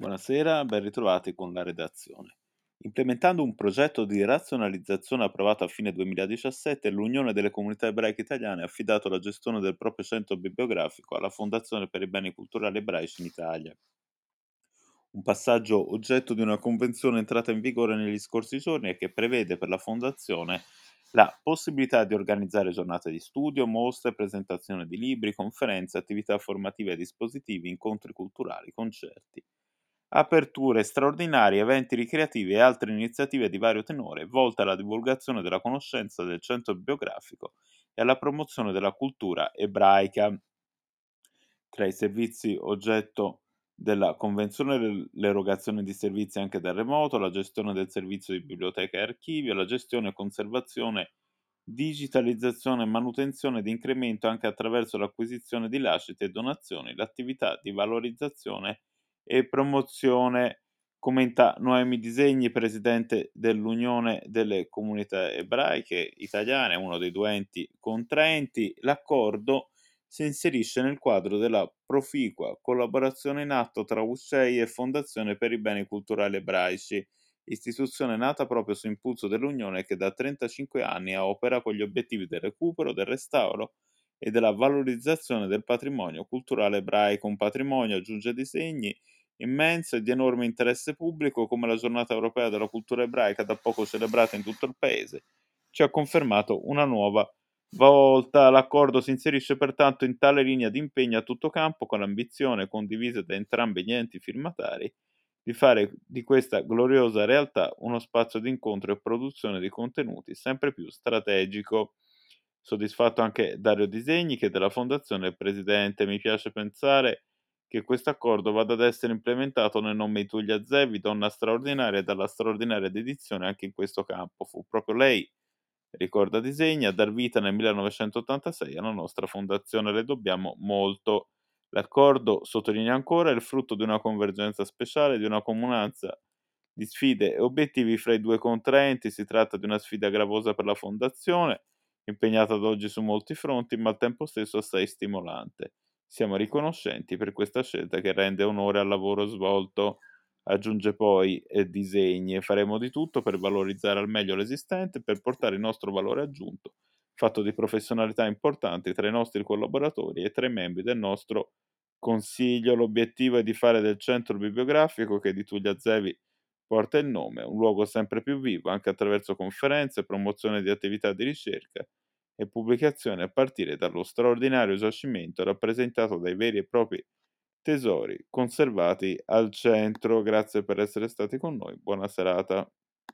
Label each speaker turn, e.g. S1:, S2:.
S1: Buonasera, ben ritrovati con la redazione. Implementando un progetto di razionalizzazione approvato a fine 2017, l'Unione delle Comunità Ebraiche Italiane ha affidato la gestione del proprio centro bibliografico alla Fondazione per i Beni Culturali Ebraici in Italia. Un passaggio oggetto di una convenzione entrata in vigore negli scorsi giorni e che prevede per la Fondazione la possibilità di organizzare giornate di studio, mostre, presentazione di libri, conferenze, attività formative e dispositivi, incontri culturali, concerti aperture straordinarie, eventi ricreativi e altre iniziative di vario tenore volte alla divulgazione della conoscenza del centro biografico e alla promozione della cultura ebraica. Tra i servizi oggetto della convenzione l'erogazione di servizi anche da remoto, la gestione del servizio di biblioteca e archivio, la gestione conservazione, digitalizzazione e manutenzione di incremento anche attraverso l'acquisizione di lascite e donazioni, l'attività di valorizzazione e promozione, commenta Noemi Disegni, presidente dell'Unione delle Comunità Ebraiche Italiane, uno dei due enti contraenti. L'accordo si inserisce nel quadro della proficua collaborazione in atto tra USEI e Fondazione per i Beni Culturali Ebraici, istituzione nata proprio su impulso dell'Unione che da 35 anni opera con gli obiettivi del recupero, del restauro e della valorizzazione del patrimonio culturale ebraico, un patrimonio, aggiunge disegni, immenso e di enorme interesse pubblico come la giornata europea della cultura ebraica da poco celebrata in tutto il paese, ci ha confermato una nuova volta. L'accordo si inserisce pertanto in tale linea di impegno a tutto campo con l'ambizione condivisa da entrambi gli enti firmatari di fare di questa gloriosa realtà uno spazio di incontro e produzione di contenuti sempre più strategico. Soddisfatto anche Dario Disegni che della fondazione è presidente. Mi piace pensare che questo accordo vada ad essere implementato nel nome di Tulia Zevi, donna straordinaria e dalla straordinaria dedizione anche in questo campo. Fu proprio lei, ricorda Disegni, a dar vita nel 1986 alla nostra fondazione. Le dobbiamo molto. L'accordo, sottolinea ancora, è il frutto di una convergenza speciale, di una comunanza di sfide e obiettivi fra i due contraenti. Si tratta di una sfida gravosa per la fondazione, impegnata ad oggi su molti fronti, ma al tempo stesso assai stimolante. Siamo riconoscenti per questa scelta che rende onore al lavoro svolto. Aggiunge poi e disegni faremo di tutto per valorizzare al meglio l'esistente e per portare il nostro valore aggiunto, fatto di professionalità importanti tra i nostri collaboratori e tra i membri del nostro consiglio. L'obiettivo è di fare del centro bibliografico che di Tullia Zevi porta il nome, un luogo sempre più vivo anche attraverso conferenze, promozione di attività di ricerca e pubblicazione a partire dallo straordinario giacimento rappresentato dai veri e propri tesori conservati al centro. Grazie per essere stati con noi, buona serata.